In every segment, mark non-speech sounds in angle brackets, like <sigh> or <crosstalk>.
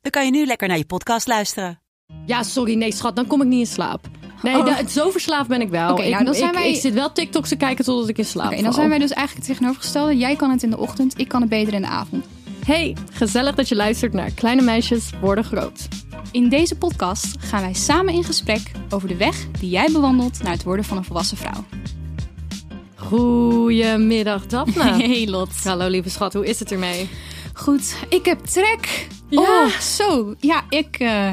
dan kan je nu lekker naar je podcast luisteren. Ja, sorry, nee schat, dan kom ik niet in slaap. Nee, Oh. da- zo verslaafd ben ik wel. Oké, ik, nou, dan zijn ik, wij- ik zit wel TikToks te kijken totdat ik in slaap Oké, dan val. zijn wij dus eigenlijk het tegenovergestelde. Jij kan het in de ochtend, ik kan het beter in de avond. Hey, gezellig dat je luistert naar Kleine Meisjes Worden Groot. In deze podcast gaan wij samen in gesprek over de weg die jij bewandelt naar het worden van een volwassen vrouw. Goedemiddag, Daphne. <laughs> Hey Lot. Hallo lieve schat, hoe is het ermee? Goed, ik heb trek. Ja. Oh, zo. Ja, ik, eh,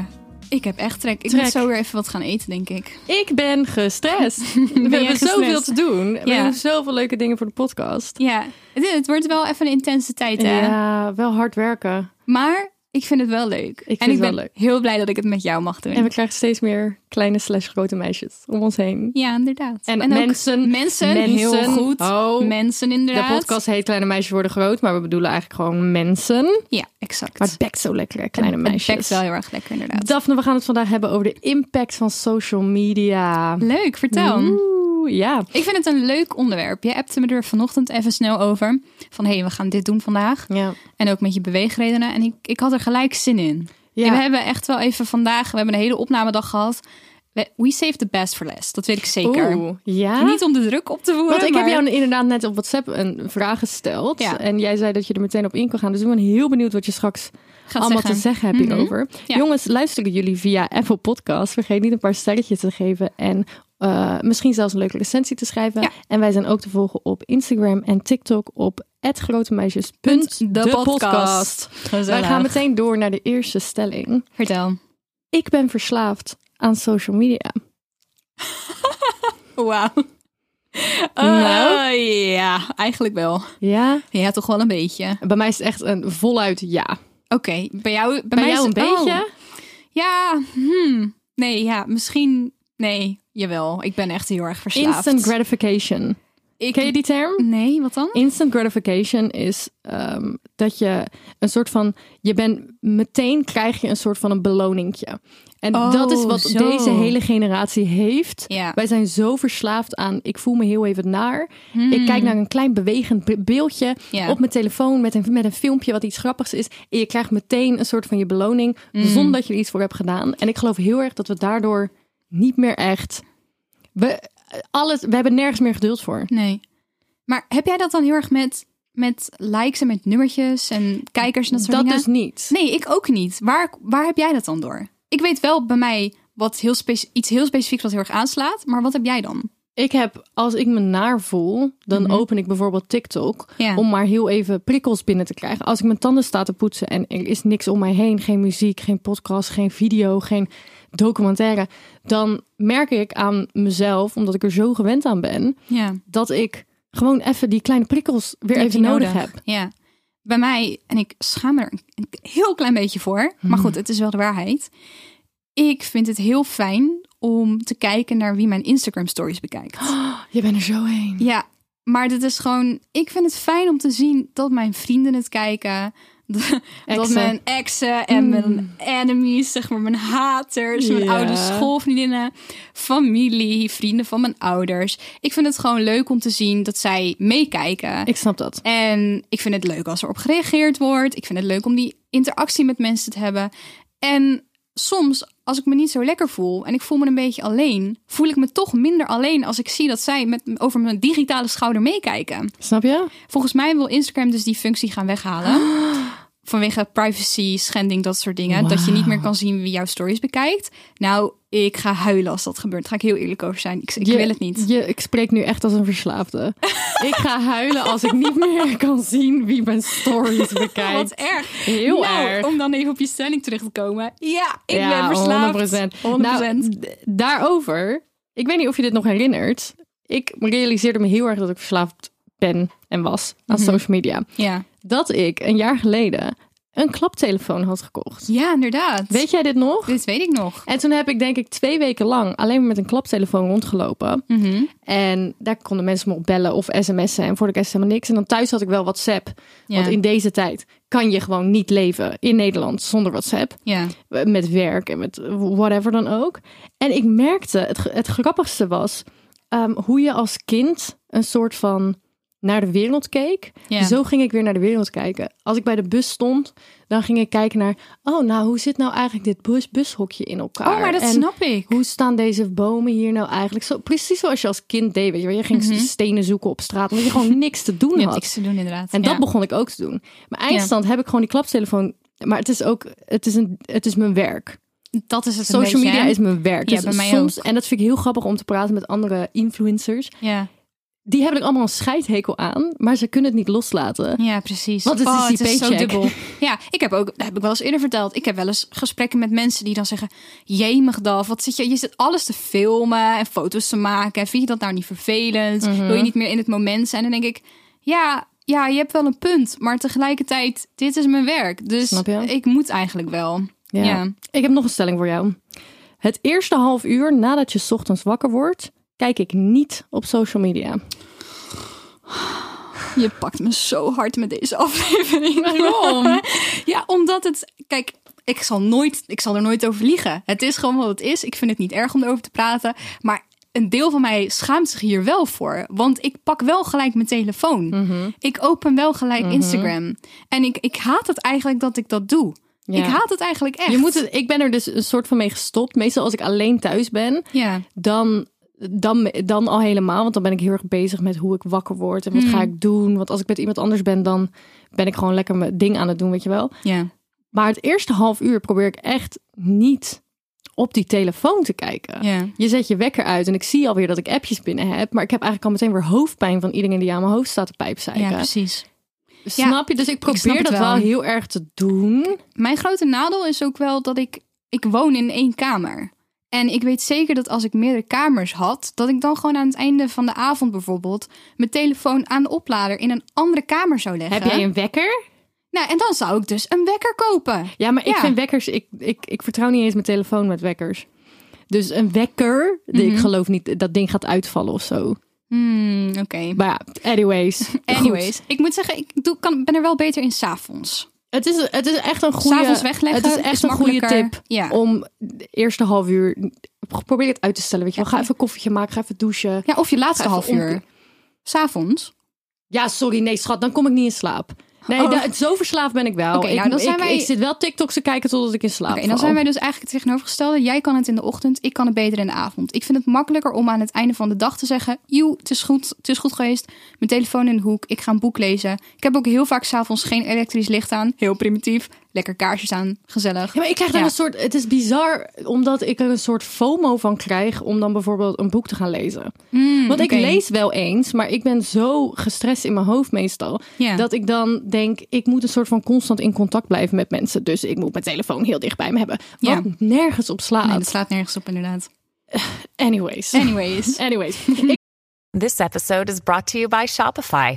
ik heb echt trek. Ik Trek. moet zo weer even wat gaan eten, denk ik. Ik ben gestrest. <laughs> We hebben gestrest? zoveel te doen. We doen zoveel leuke dingen voor de podcast. Ja, het, het wordt wel even een intense tijd, hè? Ja, wel hard werken. Maar ik vind het wel leuk. vind en ik het wel ben leuk. heel blij dat ik het met jou mag doen. En we krijgen steeds meer kleine slash grote meisjes om ons heen. Ja, inderdaad. En ook mensen- Mensen, mensen. heel goed. Oh. Mensen, De inderdaad. podcast heet Kleine Meisjes Worden Groot, maar we bedoelen eigenlijk gewoon mensen. Ja, exact. Maar het bekt zo lekker, hè, kleine Het meisjes. bekt wel heel erg lekker, inderdaad. Daphne, we gaan het vandaag hebben over de impact van social media. Leuk, vertel. Oeh, ja. Ik vind het een leuk onderwerp. Je appte me er vanochtend even snel over. Van, hé, hey, we gaan dit doen vandaag. Ja. En ook met je beweegredenen. En ik, ik had er gelijk zin in. Ja. En we hebben echt wel even vandaag... We hebben een hele opnamedag gehad. We, saved the best for last. Dat weet ik zeker. Oeh, ja. Niet om de druk op te voeren, Want ik maar... heb jou inderdaad net op WhatsApp een vraag gesteld. Ja. En jij zei dat je er meteen op in kon gaan. Dus ik ben heel benieuwd wat je straks Gaat allemaal zeggen. te zeggen hebt Mhm. hierover. Ja. Jongens, luisteren jullie via Apple Podcast. Vergeet niet een paar sterretjes te geven. En eh, misschien zelfs een leuke recensie te schrijven. Ja. En wij zijn ook te volgen op Instagram en TikTok op @grotemeisjes.depodcast. Wij gaan meteen door naar de eerste stelling. Vertel. Ik ben verslaafd aan social media. <laughs> Wauw. <laughs> Nou? ja, eigenlijk wel. Ja? Ja, toch wel een beetje. Bij mij is het echt een voluit ja. Bij jou, bij, Bij mij jou is een het- oh. beetje? Ja, hmm. nee, ja, misschien. Nee, jawel. Ik ben echt heel erg verslaafd. Instant gratification. Ik, Ken je die term? Nee, wat dan? Instant gratification is ehm, dat je een soort van, je bent meteen krijg je een soort van een beloningje. En Oh, dat is wat zo. deze hele generatie heeft. Ja. Wij zijn zo verslaafd aan, ik voel me heel even naar. Hmm. Ik kijk naar een klein bewegend be- beeldje Ja. op mijn telefoon met een, met een filmpje wat iets grappigs is. En je krijgt meteen een soort van je beloning Hmm. zonder dat je er iets voor hebt gedaan. En ik geloof heel erg dat we daardoor niet meer echt, we, alles, we hebben nergens meer geduld voor. Nee. Maar heb jij dat dan heel erg met, met likes en met nummertjes en kijkers en dat soort Dat dingen? dus niet. Nee, ik ook niet. Waar, waar heb jij dat dan door? Ik weet wel bij mij wat heel iets heel specifieks wat heel erg aanslaat. Maar wat heb jij dan? Ik heb, als ik me naar voel, dan Mhm. open ik bijvoorbeeld TikTok Ja. om maar heel even prikkels binnen te krijgen. Als ik mijn tanden sta te poetsen en er is niks om mij heen, geen muziek, geen podcast, geen video, geen documentaire, dan merk ik aan mezelf, omdat ik er zo gewend aan ben, Ja. dat ik gewoon even die kleine prikkels weer Die even nodig, heb. Ja. Bij mij, en ik schaam me er een- heel klein beetje voor. Hmm. Maar goed, het is wel de waarheid. Ik vind het heel fijn om te kijken naar wie mijn Instagram stories bekijkt. Je bent er zo heen. Ja, maar dit is gewoon... Ik vind het fijn om te zien dat mijn vrienden het kijken. Dat mijn exen en mijn enemies, zeg maar mijn haters, mijn oude schoolvriendinnen, familie, vrienden van mijn ouders. Ik vind het gewoon leuk om te zien dat zij meekijken. Ik snap dat. En ik vind het leuk als erop gereageerd wordt. Ik vind het leuk om die interactie met mensen te hebben. En soms, als ik me niet zo lekker voel en ik voel me een beetje alleen, voel ik me toch minder alleen als ik zie dat zij met, over mijn digitale schouder meekijken. Snap je? Volgens mij wil Instagram dus die functie gaan weghalen. <gasps> Vanwege privacy, schending, dat soort dingen. Dat je niet meer kan zien wie jouw stories bekijkt. Nou, ik ga huilen als dat gebeurt. Daar ga ik heel eerlijk over zijn. Ik, ik Je- wil het niet. Je, ik spreek nu echt als een verslaafde. ik ga <laughs> huilen als ik niet meer kan zien wie mijn stories bekijkt. Wat erg. Heel Nou, erg. Om dan even op je stelling terug te komen. Ja, ik Ja, ben verslaafd. 100%. 100%. Nou, daarover, ik weet niet of je dit nog herinnert. Ik realiseerde me heel erg dat ik verslaafd ben en was aan Mhm. social media. ja. Dat ik een jaar geleden een klaptelefoon had gekocht. Ja, inderdaad. Weet jij dit nog? Dit weet ik nog. En toen heb ik denk ik twee weken lang alleen maar met een klaptelefoon rondgelopen. Mhm. En daar konden mensen me op bellen of sms'en. En voor de rest helemaal niks. En dan thuis had ik wel WhatsApp. Ja. Want in deze tijd kan je gewoon niet leven in Nederland zonder WhatsApp. Ja. Met werk en met whatever dan ook. En ik merkte, het, het grappigste was ehm, hoe je als kind een soort van naar de wereld keek. Ja. Zo ging ik weer naar de wereld kijken. Als ik bij de bus stond, dan ging ik kijken naar... Oh, nou, hoe zit nou eigenlijk dit bus bushokje in elkaar? Oh, maar dat En snap ik. Hoe staan deze bomen hier nou eigenlijk? Zo, precies zoals je als kind deed, weet je. Je ging stenen zoeken op straat, omdat je gewoon <laughs> niks te doen Mhm. Had. niks te doen inderdaad. En dat Ja. begon ik ook te doen. Maar eindstand heb ik gewoon die klaptelefoon. Maar het is ook, het is, een, het is mijn werk. dat is het Social beetje, media hè? is mijn werk. Ja, dus bij mij soms, en dat vind ik heel grappig om te praten met andere influencers. Ja. Die hebben er allemaal een scheidhekel aan, maar ze kunnen het niet loslaten. Ja, precies. Want het is die het is zo dubbel. Ja, ik heb ook, dat heb ik wel eens eerder verteld. Ik heb wel eens gesprekken met mensen die dan zeggen: Jemig, Daf, wat zit je? Je zit alles te filmen en foto's te maken. Vind je dat nou niet vervelend? Mhm. Wil je niet meer in het moment zijn? Dan denk ik: Ja, ja, je hebt wel een punt, maar tegelijkertijd, dit is mijn werk. Dus Snap je? ik moet eigenlijk wel. Ja. Ja. Ik heb nog een stelling voor jou. Het eerste half uur nadat je 's ochtends wakker wordt, kijk ik niet op social media. Je pakt me zo hard met deze aflevering. <laughs> Waarom? ja, omdat het. Kijk, ik zal, nooit, ik zal er nooit over liegen. Het is gewoon wat het is. Ik vind het niet erg om erover te praten. Maar een deel van mij schaamt zich hier wel voor. Want ik pak wel gelijk mijn telefoon. Mhm. Ik open wel gelijk Instagram. En ik, ik haat het eigenlijk dat ik dat doe. Ja. Ik haat het eigenlijk echt. Je moet het, ik ben er dus een soort van mee gestopt. Meestal als ik alleen thuis ben, Ja, dan, dan, dan al helemaal. Want dan ben ik heel erg bezig met hoe ik wakker word en wat ga ik doen. Want als ik met iemand anders ben, dan ben ik gewoon lekker mijn ding aan het doen, weet je wel. ja. Maar het eerste half uur probeer ik echt niet op die telefoon te kijken. Ja. Je zet je wekker uit en ik zie alweer dat ik appjes binnen heb. Maar ik heb eigenlijk al meteen weer hoofdpijn van iedereen die aan mijn hoofd staat te ja, pijpzeiken. precies. Snap je? Dus ik probeer dat wel. wel heel erg te doen. Mijn grote nadeel is ook wel dat ik, ik woon in één kamer. En ik weet zeker dat als ik meerdere kamers had, dat ik dan gewoon aan het einde van de avond bijvoorbeeld mijn telefoon aan de oplader in een andere kamer zou leggen. Heb jij een wekker? Nou, en dan zou ik dus een wekker kopen. Ja, maar ik Ja. vind wekkers... Ik, ik, ik vertrouw niet eens mijn telefoon met wekkers. Dus een wekker, die Mhm. ik geloof niet dat ding gaat uitvallen of zo. Hmm, Oké. Maar ja, anyways. <laughs> Anyways, Goed. ik moet zeggen, ik doe, kan, ben er wel beter in s'avonds. Het is, het is echt een goede... S'avonds wegleggen Het is echt is een goede tip Ja. om de eerste half uur... Probeer het uit te stellen, weet je wel. Ga even een koffietje maken, ga even douchen. Ja, of je laatste half uur. om- S'avonds. Ja, sorry, nee schat, dan kom ik niet in slaap. Nee, Oh. da- zo verslaafd ben ik wel. Oké, ik, nou, dan zijn wij- ik zit wel TikToks te kijken totdat ik in slaap Oké, en dan zijn wij dus eigenlijk het tegenovergestelde. Jij kan het in de ochtend, ik kan het beter in de avond. Ik vind het makkelijker om aan het einde van de dag te zeggen... Joe, het is goed, het is goed geweest. Mijn telefoon in de hoek, ik ga een boek lezen. Ik heb ook heel vaak s'avonds geen elektrisch licht aan. Heel primitief. Lekker kaarsjes aan, gezellig. Ja, maar ik krijg daar Ja. een soort... Het is bizar, omdat ik er een soort FOMO van krijg... om dan bijvoorbeeld een boek te gaan lezen. Want ik lees wel eens, maar ik ben zo gestrest in mijn hoofd meestal... Ja. dat ik dan denk, ik moet een soort van constant in contact blijven met mensen. Dus ik moet mijn telefoon heel dicht bij me hebben. Wat Ja. nergens op slaat. Nee, dat slaat nergens op inderdaad. Anyways. Anyways. <laughs> Anyways. <laughs> This episode is brought to you by Shopify.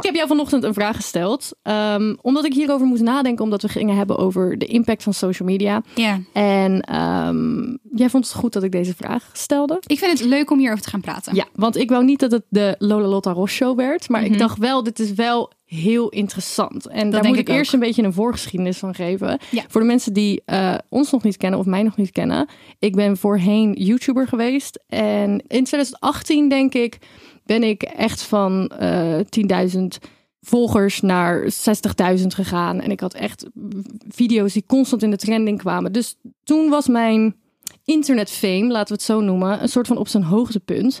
Ik heb jou vanochtend een vraag gesteld. ehm, omdat ik hierover moest nadenken, omdat we gingen hebben over de impact van social media. Ja. En ehm, jij vond het goed dat ik deze vraag stelde. Ik vind het leuk om hierover te gaan praten. Ja, want ik wou niet dat het de Lola Lotta Ross show werd. Maar ik dacht wel, dit is wel heel interessant. En daar Mhm. moet ik, ik eerst een beetje een voorgeschiedenis van geven. Ja. Voor de mensen die eh, ons nog niet kennen of mij nog niet kennen. Ik ben voorheen YouTuber geweest. En in 2018 denk ik, ben ik echt van eh 10.000 volgers naar 60.000 gegaan. En ik had echt video's die constant in de trending kwamen. Dus toen was mijn internetfame, laten we het zo noemen, een soort van op zijn hoogtepunt.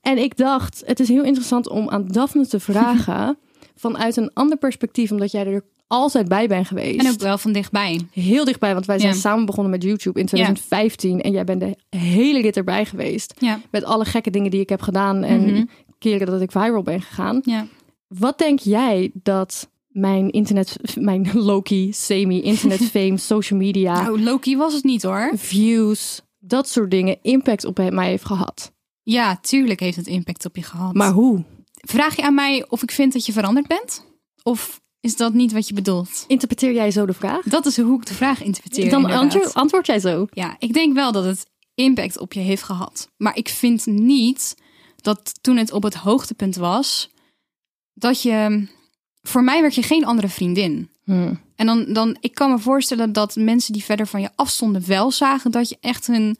En ik dacht, het is heel interessant om aan Daphne te vragen <laughs> vanuit een ander perspectief, omdat jij er altijd bij ben geweest. En ook wel van dichtbij. Heel dichtbij, want wij zijn Ja. samen begonnen met YouTube in 2015. En jij bent de hele rit erbij geweest. Ja. Met alle gekke dingen die ik heb gedaan en Mhm. Keren dat ik viral ben gegaan. Ja. Wat denk jij dat mijn internet, mijn Loki, semi-internet <laughs> fame, social media, Nou, Loki was het niet hoor. views, dat soort dingen impact op mij heeft gehad? Ja, tuurlijk heeft het impact op je gehad. Maar hoe? vraag je aan mij of ik vind dat je veranderd bent? Of is dat niet wat je bedoelt? Interpreteer jij zo de vraag? Dat is hoe ik de vraag interpreteer. Dan antwoord, antwoord jij zo. Ja, ik denk wel dat het impact op je heeft gehad. Maar ik vind niet dat toen het op het hoogtepunt was, dat je. Voor mij werd je geen andere vriendin. Hmm. En dan, dan, ik kan me voorstellen dat mensen die verder van je afstonden wel zagen dat je echt een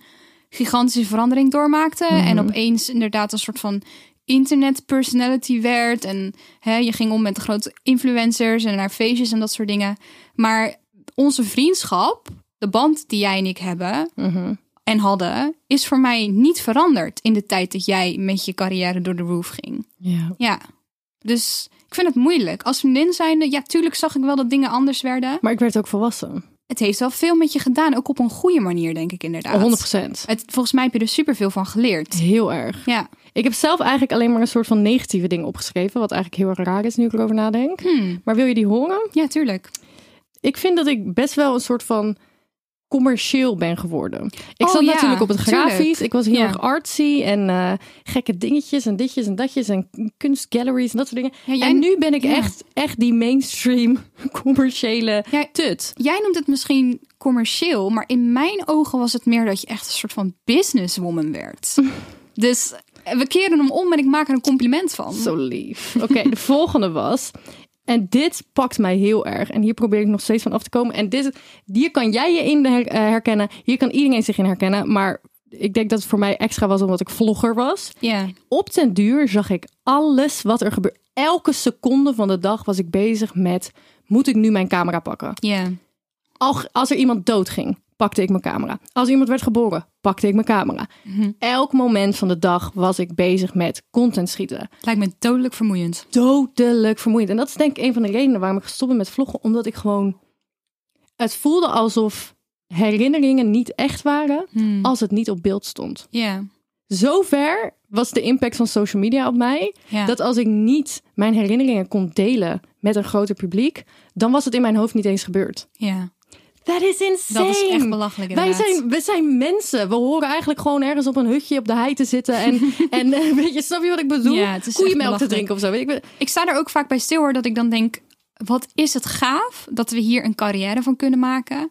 gigantische verandering doormaakte. En opeens inderdaad een soort van internet personality werd. En hè, je ging om met de grote influencers en naar feestjes en dat soort dingen. Maar onze vriendschap, de band die jij en ik hebben Mhm. En hadden, is voor mij niet veranderd in de tijd dat jij met je carrière door de roof ging. Ja. Ja, dus ik vind het moeilijk. Als vriendin zijnde, ja, tuurlijk zag ik wel dat dingen anders werden. Maar ik werd ook volwassen. Het heeft wel veel met je gedaan, ook op een goede manier, denk ik inderdaad. 100%. Het, volgens mij heb je er superveel van geleerd. Heel erg. Ja. Ik heb zelf eigenlijk alleen maar een soort van negatieve dingen opgeschreven. Wat eigenlijk heel erg raar is nu ik erover nadenk. Hmm. Maar wil je die horen? Ja, tuurlijk. Ik vind dat ik best wel een soort van commercieel ben geworden. Ik Oh, zat ja, natuurlijk op het tuurlijk. grafisch. Ik was heel Ja. erg artsy en eh, gekke dingetjes en ditjes en datjes en kunstgalleries en dat soort dingen. Ja, en nu ben ik echt, echt die mainstream <laughs> commerciële tut. Jij noemt het misschien commercieel, maar in mijn ogen was het meer dat je echt een soort van businesswoman werd. <laughs> dus we keren hem om en ik maak er een compliment van. Zo lief. Oké, de volgende was. En dit pakt mij heel erg. En hier probeer ik nog steeds van af te komen. En dit, hier kan jij je in eh, herkennen. Hier kan iedereen zich in herkennen. Maar ik denk dat het voor mij extra was omdat ik vlogger was. Op den duur zag ik alles wat er gebeurde. Elke seconde van de dag was ik bezig met... Moet ik nu mijn camera pakken? Als er iemand doodging, pakte ik mijn camera. Als iemand werd geboren, pakte ik mijn camera. Elk moment van de dag was ik bezig met content schieten lijkt me dodelijk vermoeiend. dodelijk vermoeiend. En dat is denk ik een van de redenen waarom ik gestopt ben met vloggen. Omdat ik gewoon... Het voelde alsof herinneringen niet echt waren Hmm. als het niet op beeld stond. Ja, Zover was de impact van social media op mij... dat als ik niet mijn herinneringen kon delen met een groter publiek... dan was het in mijn hoofd niet eens gebeurd. ja. Dat is insane. Dat is echt belachelijk Wij zijn, we zijn mensen. We horen eigenlijk gewoon ergens op een hutje op de hei te zitten. En, <laughs> en eh, weet je, snap je wat ik bedoel? Ja, Koeienmelk te drinken of zo. Ik. Ik sta er ook vaak bij stil hoor, dat ik dan denk... Wat is het gaaf dat we hier een carrière van kunnen maken.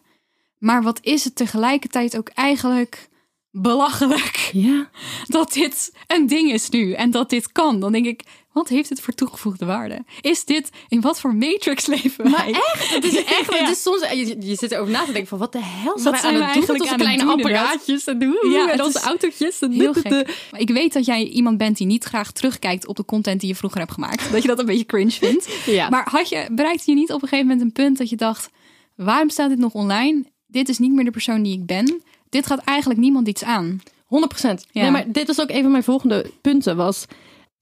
Maar wat is het tegelijkertijd ook eigenlijk belachelijk ja. Dat dit een ding is nu. En dat dit kan. Dan denk ik, wat heeft het voor toegevoegde waarde? Is dit, in wat voor matrix <laughs> leven wij? Maar echt, het is echt, <laughs> Ja. het is soms, je, je zit erover na te denken van wat de hel zijn Wat wij zijn aan het doen met onze kleine doen, apparaatjes en, doen, Ja, en onze is autootjes. En Heel gek. Maar ik weet dat jij iemand bent die niet graag terugkijkt op de content die je vroeger hebt gemaakt. Dat je dat een beetje cringe vindt. <laughs> Ja. Maar had je, bereikte je niet op een gegeven moment een punt dat je dacht... waarom staat dit nog online? Dit is niet meer de persoon die ik ben. Dit gaat eigenlijk niemand iets aan. 100 Ja. Nee, maar dit was ook een van mijn volgende punten. Was,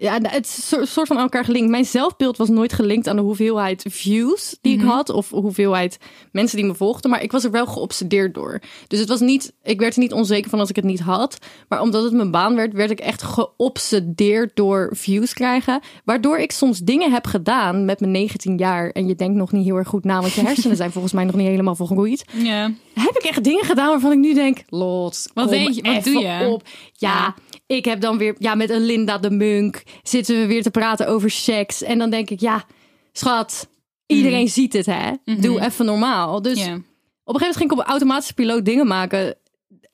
ja, het is een soort- van aan elkaar gelinkt. Mijn zelfbeeld was nooit gelinkt aan de hoeveelheid views die Mhm. ik had. Of hoeveelheid mensen die me volgden. Maar ik was er wel geobsedeerd door. Dus het was niet, ik werd er niet onzeker van als ik het niet had. Maar omdat het mijn baan werd, werd ik echt geobsedeerd door views krijgen. Waardoor ik soms dingen heb gedaan met mijn 19 jaar. En je denkt nog niet heel erg goed na. Want je hersenen zijn <laughs> volgens mij nog niet helemaal volgroeid Ja. heb ik echt dingen gedaan waarvan ik nu denk, lot, Wat deed je? Wat doe je? Op. Ja, ik heb dan weer, ja, met een Linda de Munk zitten we weer te praten over seks. En dan denk ik, ja, schat, iedereen ziet het, hè? Doe even normaal. Dus op een gegeven moment ging ik op automatische piloot dingen maken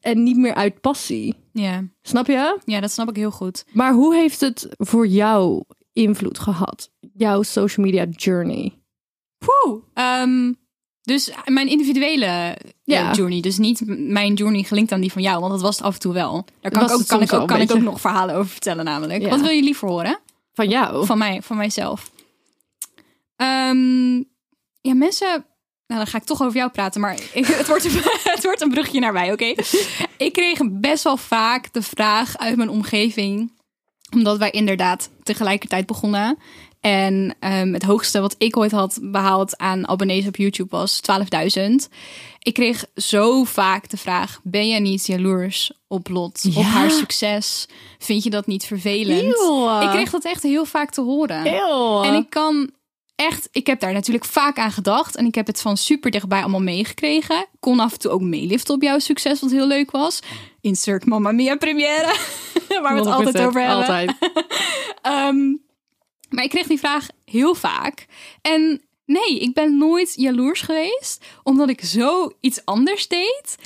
en niet meer uit passie. Ja. Snap je? ja, dat snap ik heel goed. Maar hoe heeft het voor jou invloed gehad? Jouw social media journey? Poeh. Ehm, dus mijn individuele eh, Ja. journey. Dus niet mijn journey gelinkt aan die van jou. Want dat was het af en toe wel. Daar kan, Was ik ook, kan, ik ook, kan ik ook nog verhalen over vertellen namelijk. Ja. Wat wil je liever horen? Van jou? Van, mij, van mijzelf. Ehm, ja, mensen... Nou, dan ga ik toch over jou praten, maar <laughs> ik, het, wordt, <laughs> het wordt een brugje naar mij, oké? Ik kreeg best wel vaak de vraag uit mijn omgeving, omdat wij inderdaad tegelijkertijd begonnen. En ehm, het hoogste wat ik ooit had behaald aan abonnees op YouTube was 12.000. Ik kreeg zo vaak de vraag: ben jij niet jaloers op Lot, op haar succes? Vind je dat niet vervelend? Eeuw. Ik kreeg dat echt heel vaak te horen. Eeuw. En ik kan echt, ik heb daar natuurlijk vaak aan gedacht. En ik heb het van super dichtbij allemaal meegekregen. Kon af en toe ook meeliften op jouw succes, wat heel leuk was. Insert Mamma Mia première. <laughs> Waar we het altijd 100%, over hebben. Altijd. <laughs> Ehm, maar ik kreeg die vraag heel vaak. En nee, ik ben nooit jaloers geweest. Omdat ik zo iets anders deed.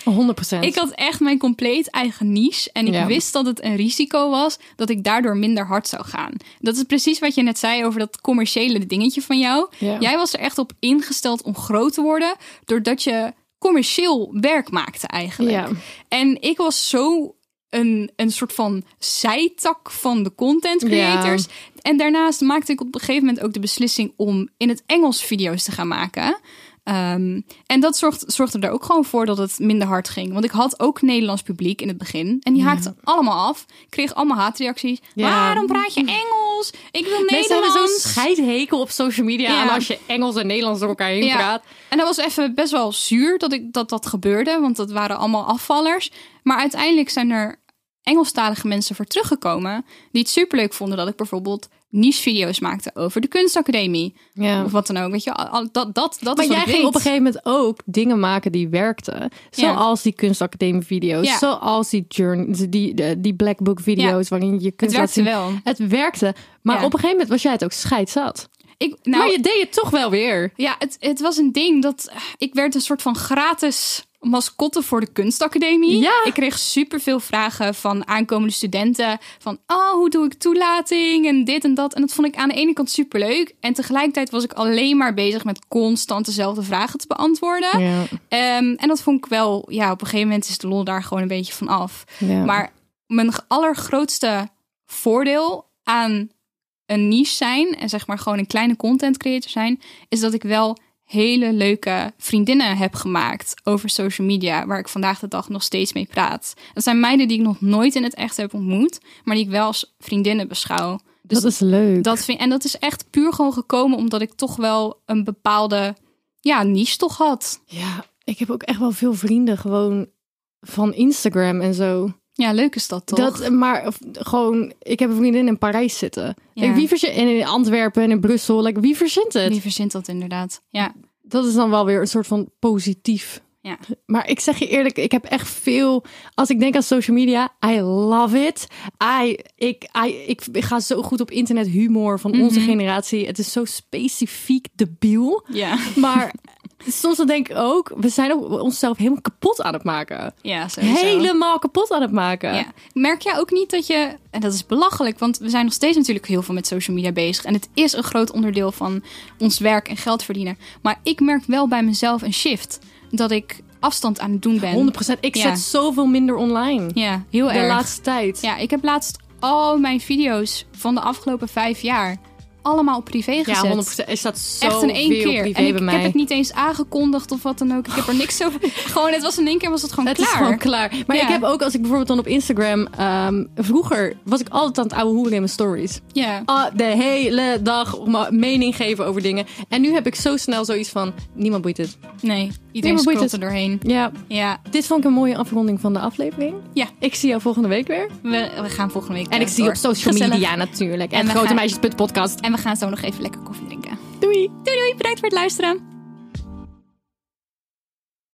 100%. Ik had echt mijn compleet eigen niche. En ik Ja. wist dat het een risico was dat ik daardoor minder hard zou gaan. Dat is precies wat je net zei over dat commerciële dingetje van jou. Ja. Jij was er echt op ingesteld om groot te worden. Doordat je commercieel werk maakte eigenlijk. Ja. En ik was zo een, een soort van zijtak van de content creators. En daarnaast maakte ik op een gegeven moment ook de beslissing om in het Engels video's te gaan maken. Ehm, en dat zorgde, zorgde er ook gewoon voor dat het minder hard ging. Want ik had ook Nederlands publiek in het begin. En die haakten allemaal af. Kreeg allemaal haatreacties. Ja. Waarom praat je Engels? Ik wil Mensen hebben zo'n Nederlands. scheidhekel op social media Ja. aan als je Engels en Nederlands door elkaar heen praat. En dat was even best wel zuur dat, ik, dat dat gebeurde, want dat waren allemaal afvallers. Maar uiteindelijk zijn er Engelstalige mensen voor teruggekomen die het superleuk vonden dat ik bijvoorbeeld niche-video's maakte over de kunstacademie. Ja. Of wat dan ook, weet je, al- dat, dat, dat Maar is jij ging op een gegeven moment ook dingen maken die werkten. Zoals die kunstacademie video's. Ja. Zoals die, journey, die, die, black book video's waarin je Het kunst laat werkte wel. Het werkte. Maar op een gegeven moment was jij het ook scheidzat. Ik, nou, maar je deed het toch wel weer. Ja, het, het was een ding dat ik werd een soort van gratis mascotte voor de kunstacademie. Ja. Ik kreeg superveel vragen van aankomende studenten van oh, hoe doe ik toelating en dit en dat. En dat vond ik aan de ene kant superleuk en tegelijkertijd was ik alleen maar bezig met constant dezelfde vragen te beantwoorden. Ja. Ehm, en dat vond ik wel, ja, op een gegeven moment is de lol daar gewoon een beetje van af. Ja. Maar mijn allergrootste voordeel aan een niche zijn en zeg maar gewoon een kleine content creator zijn, is dat ik wel hele leuke vriendinnen heb gemaakt over social media, waar ik vandaag de dag nog steeds mee praat. Dat zijn meiden die ik nog nooit in het echt heb ontmoet, maar die ik wel als vriendinnen beschouw. Dus dat is leuk. dat vind, en dat is echt puur gewoon gekomen omdat ik toch wel een bepaalde ja, niche toch had. Ja, ik heb ook echt wel veel vrienden gewoon van Instagram en zo. Ja, leuk is dat toch? Dat, maar of, gewoon, ik heb een vriendin in Parijs zitten. Ja. Like, wie verzint, en in Antwerpen en in Brussel. Like, wie verzint het? Wie verzint dat inderdaad? Ja. Dat is dan wel weer een soort van positief. Ja. Maar ik zeg je eerlijk, ik heb echt veel. Als ik denk aan social media, I love it. I, ik, I, ik, ik ga zo goed op internet humor van onze generatie. Het is zo specifiek debiel. Ja. Maar soms dan denk ik ook, we zijn ook onszelf helemaal kapot aan het maken. Ja, sowieso. Helemaal kapot aan het maken. Ja. Merk jij ook niet dat je, en dat is belachelijk, want we zijn nog steeds natuurlijk heel veel met social media bezig. En het is een groot onderdeel van ons werk en geld verdienen. Maar ik merk wel bij mezelf een shift. Dat ik afstand aan het doen ben. 100%. Ik Ja. zet zoveel minder online. Ja, heel de erg. laatste tijd. Ja, ik heb laatst al mijn video's van de afgelopen vijf jaar allemaal op privé gezet. Ja, 100%. Er staat zo Echt in één keer. privé En ik, ik heb het niet eens aangekondigd of wat dan ook. Ik heb er niks <laughs> over. gewoon, het was in één keer was het gewoon Het klaar. is gewoon klaar. Maar Ja. ik heb ook, als ik bijvoorbeeld dan op Instagram... ehm, vroeger was ik altijd aan het ouwe hoeren in mijn stories. Ja. Ah, de hele dag mening geven over dingen. En nu heb ik zo snel zoiets van... Niemand boeit het. Nee, iedereen scrolt er doorheen. Ja, Ja, dit vond ik een mooie afronding van de aflevering. ja. Ik zie jou volgende week weer. We, we gaan volgende week En ik zie je op social Gezellig. media natuurlijk. En, Grote gaan- Meisjes Podcast. En we gaan zo nog even lekker koffie drinken. Doei! Doei doei, bedankt voor het luisteren.